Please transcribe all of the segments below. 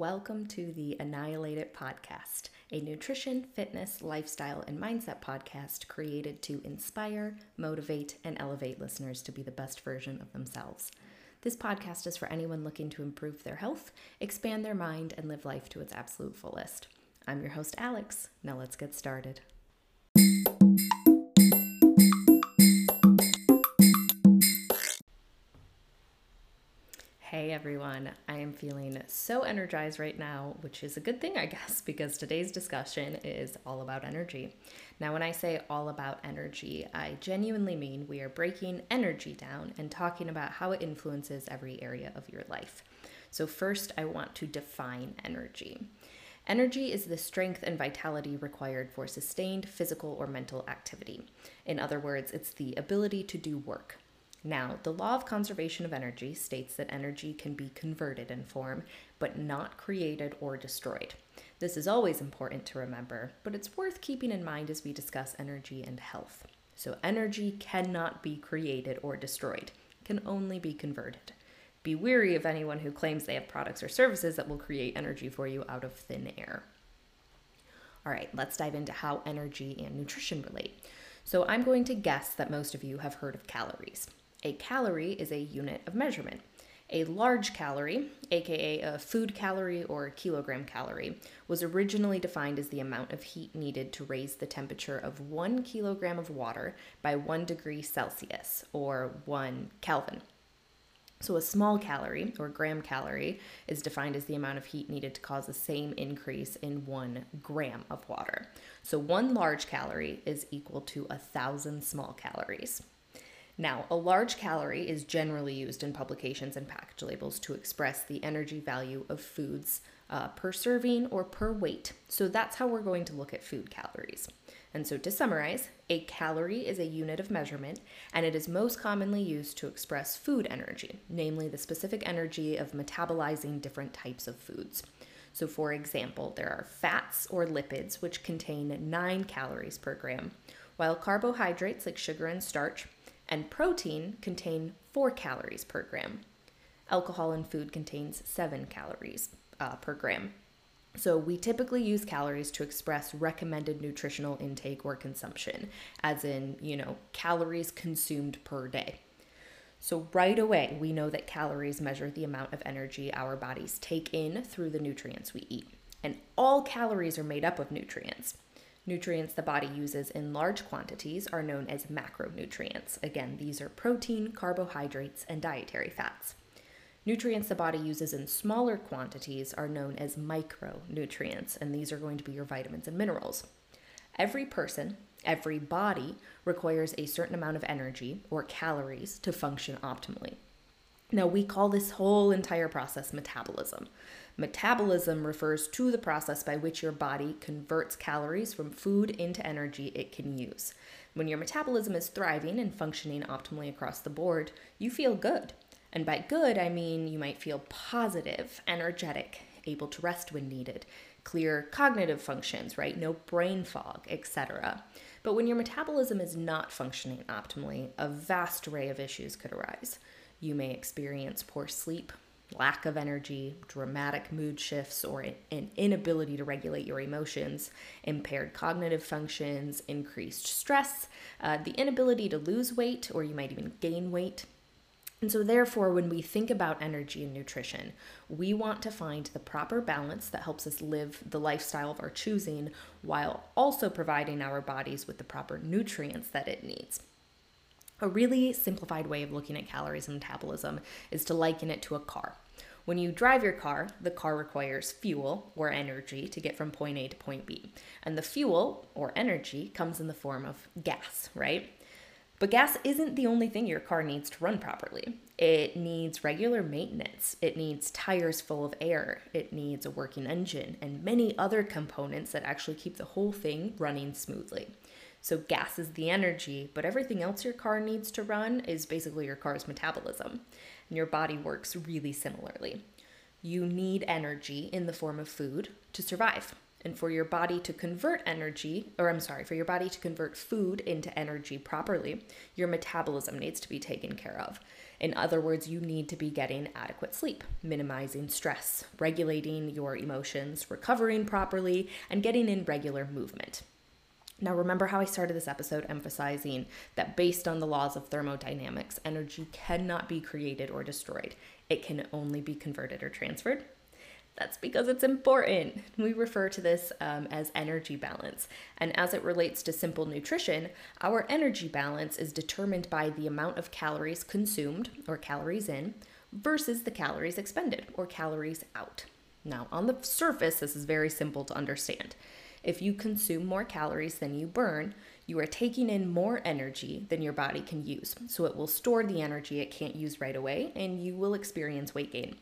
Welcome to the Annihilate It podcast, a nutrition, fitness, lifestyle, and mindset podcast created to inspire, motivate, and elevate listeners to be the best version of themselves. This podcast is for anyone looking to improve their health, expand their mind, and live life to its absolute fullest. I'm your host, Alex. Now let's get started. Everyone, I am feeling so energized right now, which is a good thing, I guess, because today's discussion is all about energy. Now, when I say all about energy, I genuinely mean we are breaking energy down and talking about how it influences every area of your life. So, first, I want to define energy. Energy is the strength and vitality required for sustained physical or mental activity. In other words, it's the ability to do work, now, the law of conservation of energy states that energy can be converted in form, but not created or destroyed. This is always important to remember, but it's worth keeping in mind as we discuss energy and health. So, energy cannot be created or destroyed, it can only be converted. Be weary of anyone who claims they have products or services that will create energy for you out of thin air. All right, let's dive into how energy and nutrition relate. So, I'm going to guess that most of you have heard of calories. A calorie is a unit of measurement. A large calorie, aka a food calorie or kilogram calorie, was originally defined as the amount of heat needed to raise the temperature of one kilogram of water by one degree Celsius or one Kelvin. So, a small calorie or gram calorie is defined as the amount of heat needed to cause the same increase in one gram of water. So, one large calorie is equal to a thousand small calories. Now, a large calorie is generally used in publications and package labels to express the energy value of foods uh, per serving or per weight. So that's how we're going to look at food calories. And so, to summarize, a calorie is a unit of measurement and it is most commonly used to express food energy, namely the specific energy of metabolizing different types of foods. So, for example, there are fats or lipids, which contain 9 calories per gram, while carbohydrates like sugar and starch and protein contain 4 calories per gram. Alcohol in food contains 7 calories uh, per gram. So, we typically use calories to express recommended nutritional intake or consumption, as in, you know, calories consumed per day. So, right away, we know that calories measure the amount of energy our bodies take in through the nutrients we eat. And all calories are made up of nutrients. Nutrients the body uses in large quantities are known as macronutrients. Again, these are protein, carbohydrates, and dietary fats. Nutrients the body uses in smaller quantities are known as micronutrients, and these are going to be your vitamins and minerals. Every person, every body requires a certain amount of energy or calories to function optimally. Now, we call this whole entire process metabolism. Metabolism refers to the process by which your body converts calories from food into energy it can use. When your metabolism is thriving and functioning optimally across the board, you feel good. And by good, I mean you might feel positive, energetic, able to rest when needed, clear cognitive functions, right? No brain fog, etc. But when your metabolism is not functioning optimally, a vast array of issues could arise. You may experience poor sleep, lack of energy, dramatic mood shifts, or an inability to regulate your emotions, impaired cognitive functions, increased stress, uh, the inability to lose weight, or you might even gain weight. And so, therefore, when we think about energy and nutrition, we want to find the proper balance that helps us live the lifestyle of our choosing while also providing our bodies with the proper nutrients that it needs. A really simplified way of looking at calories and metabolism is to liken it to a car. When you drive your car, the car requires fuel or energy to get from point A to point B. And the fuel or energy comes in the form of gas, right? But gas isn't the only thing your car needs to run properly. It needs regular maintenance. It needs tires full of air. It needs a working engine and many other components that actually keep the whole thing running smoothly. So, gas is the energy, but everything else your car needs to run is basically your car's metabolism. And your body works really similarly. You need energy in the form of food to survive. And for your body to convert energy, or I'm sorry, for your body to convert food into energy properly, your metabolism needs to be taken care of. In other words, you need to be getting adequate sleep, minimizing stress, regulating your emotions, recovering properly, and getting in regular movement. Now, remember how I started this episode emphasizing that based on the laws of thermodynamics, energy cannot be created or destroyed. It can only be converted or transferred. That's because it's important. We refer to this um, as energy balance. And as it relates to simple nutrition, our energy balance is determined by the amount of calories consumed or calories in versus the calories expended or calories out. Now, on the surface, this is very simple to understand. If you consume more calories than you burn, you are taking in more energy than your body can use. So it will store the energy it can't use right away, and you will experience weight gain.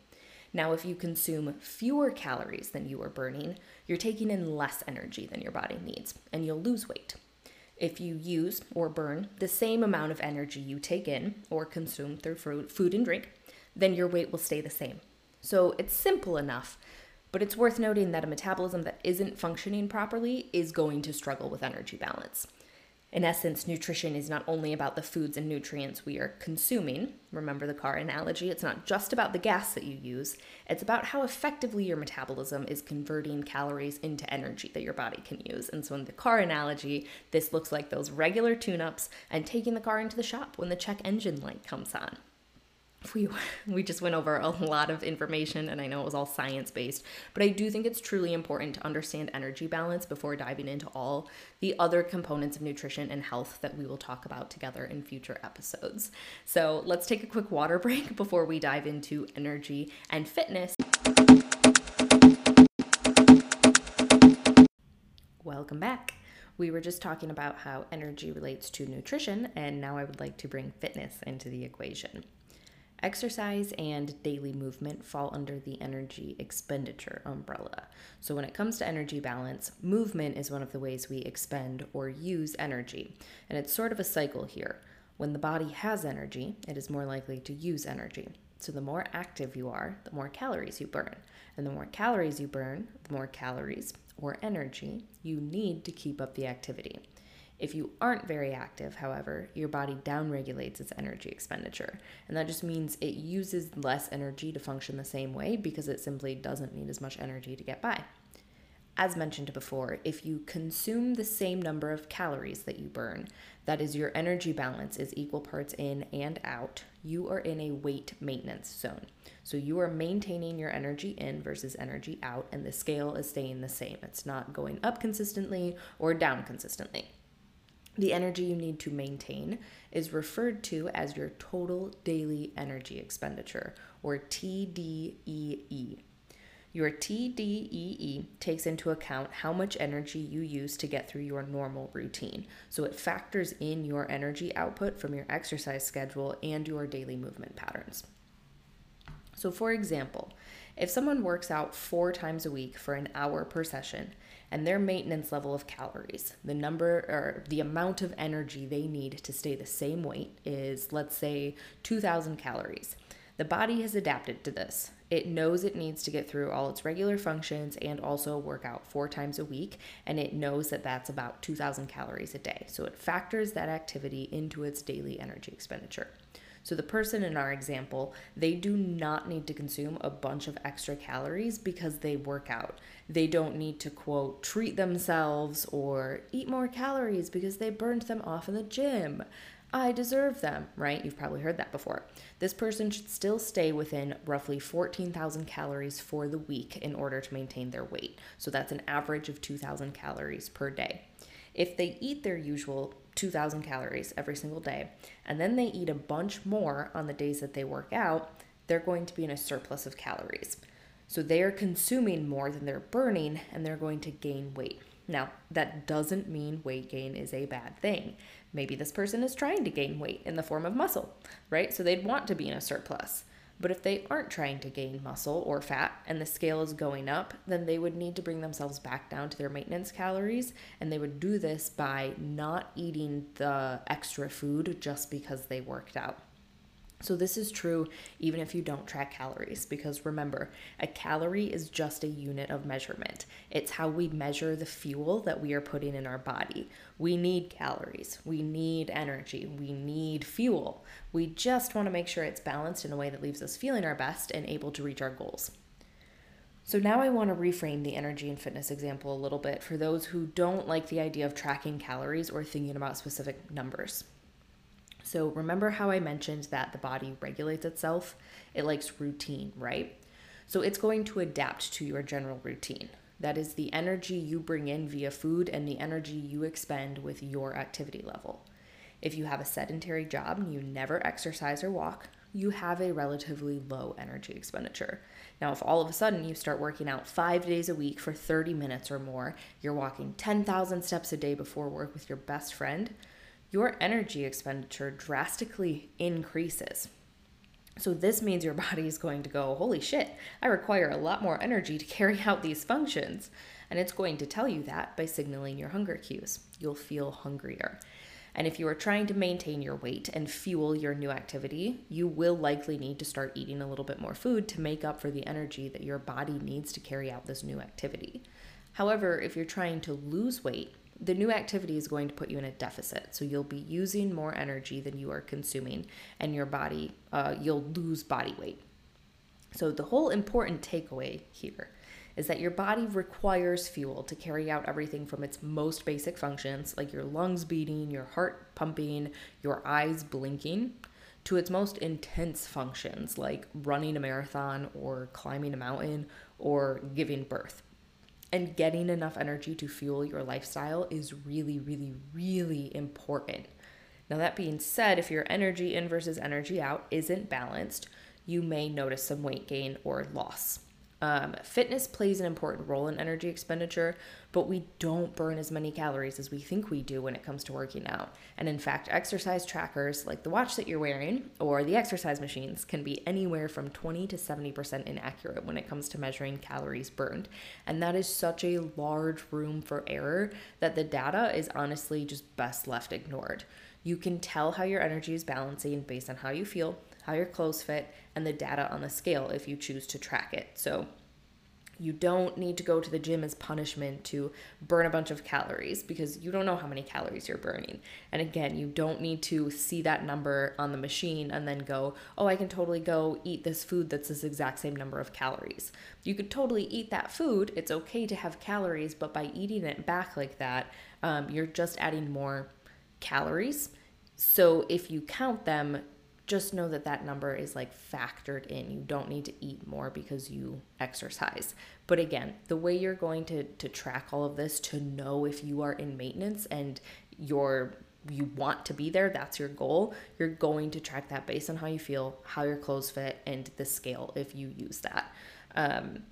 Now, if you consume fewer calories than you are burning, you're taking in less energy than your body needs, and you'll lose weight. If you use or burn the same amount of energy you take in or consume through food and drink, then your weight will stay the same. So it's simple enough but it's worth noting that a metabolism that isn't functioning properly is going to struggle with energy balance. In essence, nutrition is not only about the foods and nutrients we are consuming. Remember the car analogy? It's not just about the gas that you use, it's about how effectively your metabolism is converting calories into energy that your body can use. And so, in the car analogy, this looks like those regular tune ups and taking the car into the shop when the check engine light comes on we we just went over a lot of information and I know it was all science based, but I do think it's truly important to understand energy balance before diving into all the other components of nutrition and health that we will talk about together in future episodes. So, let's take a quick water break before we dive into energy and fitness. Welcome back. We were just talking about how energy relates to nutrition, and now I would like to bring fitness into the equation. Exercise and daily movement fall under the energy expenditure umbrella. So, when it comes to energy balance, movement is one of the ways we expend or use energy. And it's sort of a cycle here. When the body has energy, it is more likely to use energy. So, the more active you are, the more calories you burn. And the more calories you burn, the more calories or energy you need to keep up the activity. If you aren't very active, however, your body downregulates its energy expenditure. And that just means it uses less energy to function the same way because it simply doesn't need as much energy to get by. As mentioned before, if you consume the same number of calories that you burn, that is, your energy balance is equal parts in and out, you are in a weight maintenance zone. So you are maintaining your energy in versus energy out, and the scale is staying the same. It's not going up consistently or down consistently. The energy you need to maintain is referred to as your total daily energy expenditure, or TDEE. Your TDEE takes into account how much energy you use to get through your normal routine. So it factors in your energy output from your exercise schedule and your daily movement patterns. So, for example, if someone works out four times a week for an hour per session, and their maintenance level of calories, the number or the amount of energy they need to stay the same weight is, let's say, 2,000 calories. The body has adapted to this. It knows it needs to get through all its regular functions and also work out four times a week, and it knows that that's about 2,000 calories a day. So it factors that activity into its daily energy expenditure. So the person in our example, they do not need to consume a bunch of extra calories because they work out. They don't need to quote treat themselves or eat more calories because they burned them off in the gym. I deserve them, right? You've probably heard that before. This person should still stay within roughly 14,000 calories for the week in order to maintain their weight. So that's an average of 2,000 calories per day. If they eat their usual 2,000 calories every single day, and then they eat a bunch more on the days that they work out, they're going to be in a surplus of calories. So they are consuming more than they're burning, and they're going to gain weight. Now, that doesn't mean weight gain is a bad thing. Maybe this person is trying to gain weight in the form of muscle, right? So they'd want to be in a surplus. But if they aren't trying to gain muscle or fat and the scale is going up, then they would need to bring themselves back down to their maintenance calories. And they would do this by not eating the extra food just because they worked out. So, this is true even if you don't track calories, because remember, a calorie is just a unit of measurement. It's how we measure the fuel that we are putting in our body. We need calories, we need energy, we need fuel. We just want to make sure it's balanced in a way that leaves us feeling our best and able to reach our goals. So, now I want to reframe the energy and fitness example a little bit for those who don't like the idea of tracking calories or thinking about specific numbers. So, remember how I mentioned that the body regulates itself? It likes routine, right? So, it's going to adapt to your general routine. That is the energy you bring in via food and the energy you expend with your activity level. If you have a sedentary job and you never exercise or walk, you have a relatively low energy expenditure. Now, if all of a sudden you start working out five days a week for 30 minutes or more, you're walking 10,000 steps a day before work with your best friend, your energy expenditure drastically increases. So, this means your body is going to go, Holy shit, I require a lot more energy to carry out these functions. And it's going to tell you that by signaling your hunger cues. You'll feel hungrier. And if you are trying to maintain your weight and fuel your new activity, you will likely need to start eating a little bit more food to make up for the energy that your body needs to carry out this new activity. However, if you're trying to lose weight, the new activity is going to put you in a deficit. So you'll be using more energy than you are consuming, and your body, uh, you'll lose body weight. So the whole important takeaway here is that your body requires fuel to carry out everything from its most basic functions, like your lungs beating, your heart pumping, your eyes blinking, to its most intense functions, like running a marathon or climbing a mountain or giving birth. And getting enough energy to fuel your lifestyle is really, really, really important. Now, that being said, if your energy in versus energy out isn't balanced, you may notice some weight gain or loss. Um, fitness plays an important role in energy expenditure, but we don't burn as many calories as we think we do when it comes to working out. And in fact, exercise trackers like the watch that you're wearing or the exercise machines can be anywhere from 20 to 70% inaccurate when it comes to measuring calories burned. And that is such a large room for error that the data is honestly just best left ignored. You can tell how your energy is balancing based on how you feel, how your clothes fit, and the data on the scale if you choose to track it. So you don't need to go to the gym as punishment to burn a bunch of calories because you don't know how many calories you're burning. And again, you don't need to see that number on the machine and then go, oh, I can totally go eat this food that's this exact same number of calories. You could totally eat that food. It's okay to have calories, but by eating it back like that, um, you're just adding more calories. So if you count them, just know that that number is like factored in. You don't need to eat more because you exercise. But again, the way you're going to to track all of this to know if you are in maintenance and you're you want to be there, that's your goal. You're going to track that based on how you feel, how your clothes fit, and the scale if you use that. Um,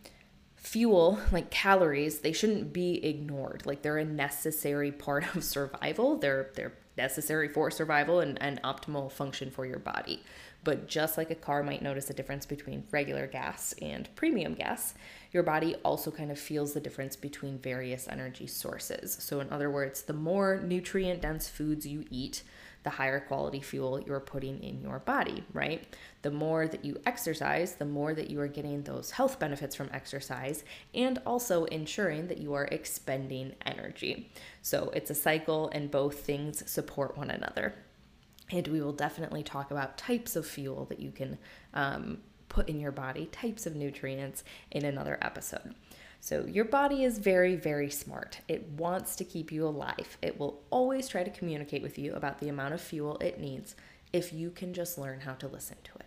fuel, like calories, they shouldn't be ignored. Like they're a necessary part of survival. They're they're necessary for survival and, and optimal function for your body. But just like a car might notice a difference between regular gas and premium gas, your body also kind of feels the difference between various energy sources. So, in other words, the more nutrient dense foods you eat, the higher quality fuel you're putting in your body, right? The more that you exercise, the more that you are getting those health benefits from exercise and also ensuring that you are expending energy. So it's a cycle and both things support one another. And we will definitely talk about types of fuel that you can um, put in your body, types of nutrients in another episode. So, your body is very, very smart. It wants to keep you alive. It will always try to communicate with you about the amount of fuel it needs if you can just learn how to listen to it.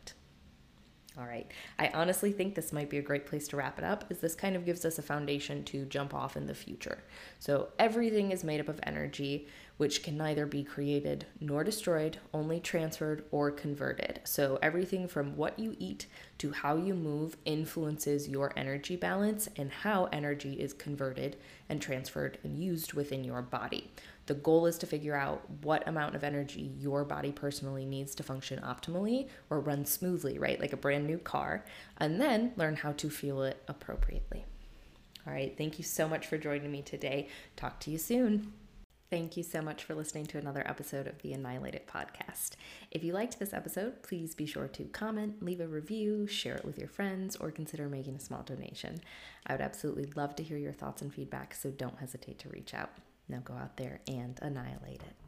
All right. I honestly think this might be a great place to wrap it up, as this kind of gives us a foundation to jump off in the future. So, everything is made up of energy which can neither be created nor destroyed, only transferred or converted. So, everything from what you eat to how you move influences your energy balance and how energy is converted and transferred and used within your body. The goal is to figure out what amount of energy your body personally needs to function optimally or run smoothly, right? Like a brand new car, and then learn how to fuel it appropriately. All right, thank you so much for joining me today. Talk to you soon. Thank you so much for listening to another episode of the Annihilated podcast. If you liked this episode, please be sure to comment, leave a review, share it with your friends, or consider making a small donation. I would absolutely love to hear your thoughts and feedback, so don't hesitate to reach out. Now go out there and annihilate it.